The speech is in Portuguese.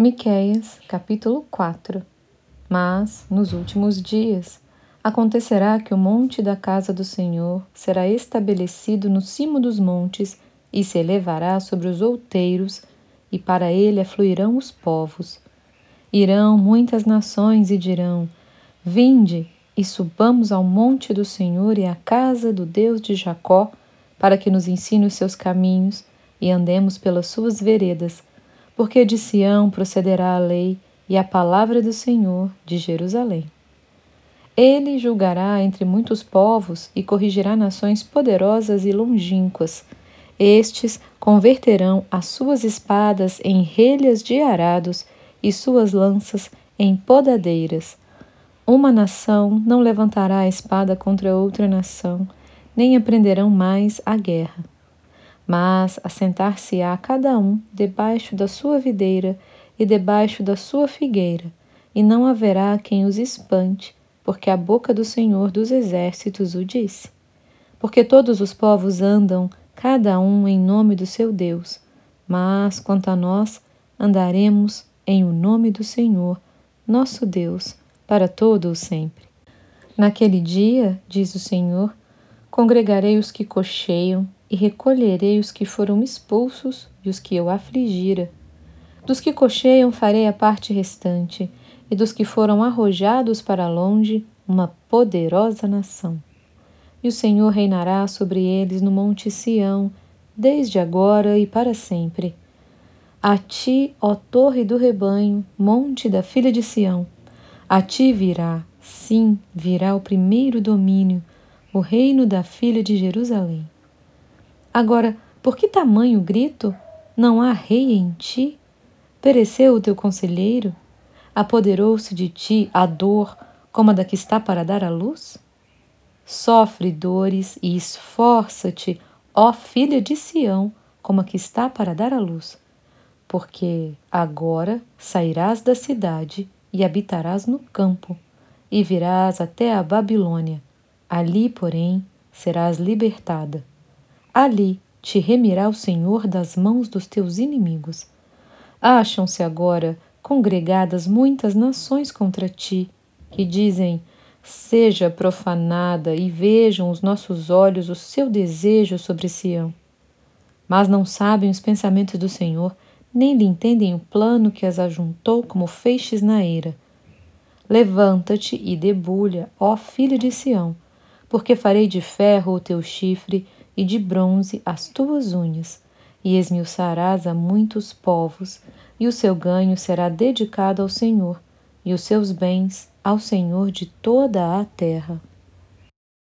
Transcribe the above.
Miqueias, capítulo 4 Mas, nos últimos dias, acontecerá que o monte da casa do Senhor será estabelecido no cimo dos montes e se elevará sobre os outeiros, e para ele afluirão os povos. Irão muitas nações e dirão: Vinde e subamos ao monte do Senhor e à casa do Deus de Jacó, para que nos ensine os seus caminhos e andemos pelas suas veredas porque de Sião procederá a lei e a palavra do Senhor de Jerusalém. Ele julgará entre muitos povos e corrigirá nações poderosas e longínquas. Estes converterão as suas espadas em relhas de arados e suas lanças em podadeiras. Uma nação não levantará a espada contra outra nação, nem aprenderão mais a guerra mas assentar-se-á cada um debaixo da sua videira e debaixo da sua figueira, e não haverá quem os espante, porque a boca do Senhor dos exércitos o disse. Porque todos os povos andam, cada um em nome do seu Deus, mas quanto a nós, andaremos em o nome do Senhor, nosso Deus, para todo o sempre. Naquele dia, diz o Senhor, congregarei os que cocheiam e recolherei os que foram expulsos e os que eu afligira. Dos que cocheiam farei a parte restante, e dos que foram arrojados para longe, uma poderosa nação. E o Senhor reinará sobre eles no monte Sião, desde agora e para sempre. A ti, ó torre do rebanho, monte da filha de Sião, a ti virá, sim, virá o primeiro domínio, o reino da filha de Jerusalém. Agora, por que tamanho grito? Não há rei em ti? Pereceu o teu conselheiro? Apoderou-se de ti a dor como a da que está para dar à luz? Sofre dores e esforça-te, ó filha de Sião, como a que está para dar à luz. Porque agora sairás da cidade e habitarás no campo, e virás até a Babilônia. Ali, porém, serás libertada. Ali te remirá o Senhor das mãos dos teus inimigos. Acham-se agora congregadas muitas nações contra ti, que dizem: Seja profanada e vejam os nossos olhos o seu desejo sobre Sião. Mas não sabem os pensamentos do Senhor, nem lhe entendem o plano que as ajuntou como feixes na eira. Levanta-te e debulha, ó filho de Sião, porque farei de ferro o teu chifre e de bronze as tuas unhas, e esmiuçarás a muitos povos, e o seu ganho será dedicado ao Senhor, e os seus bens ao Senhor de toda a terra.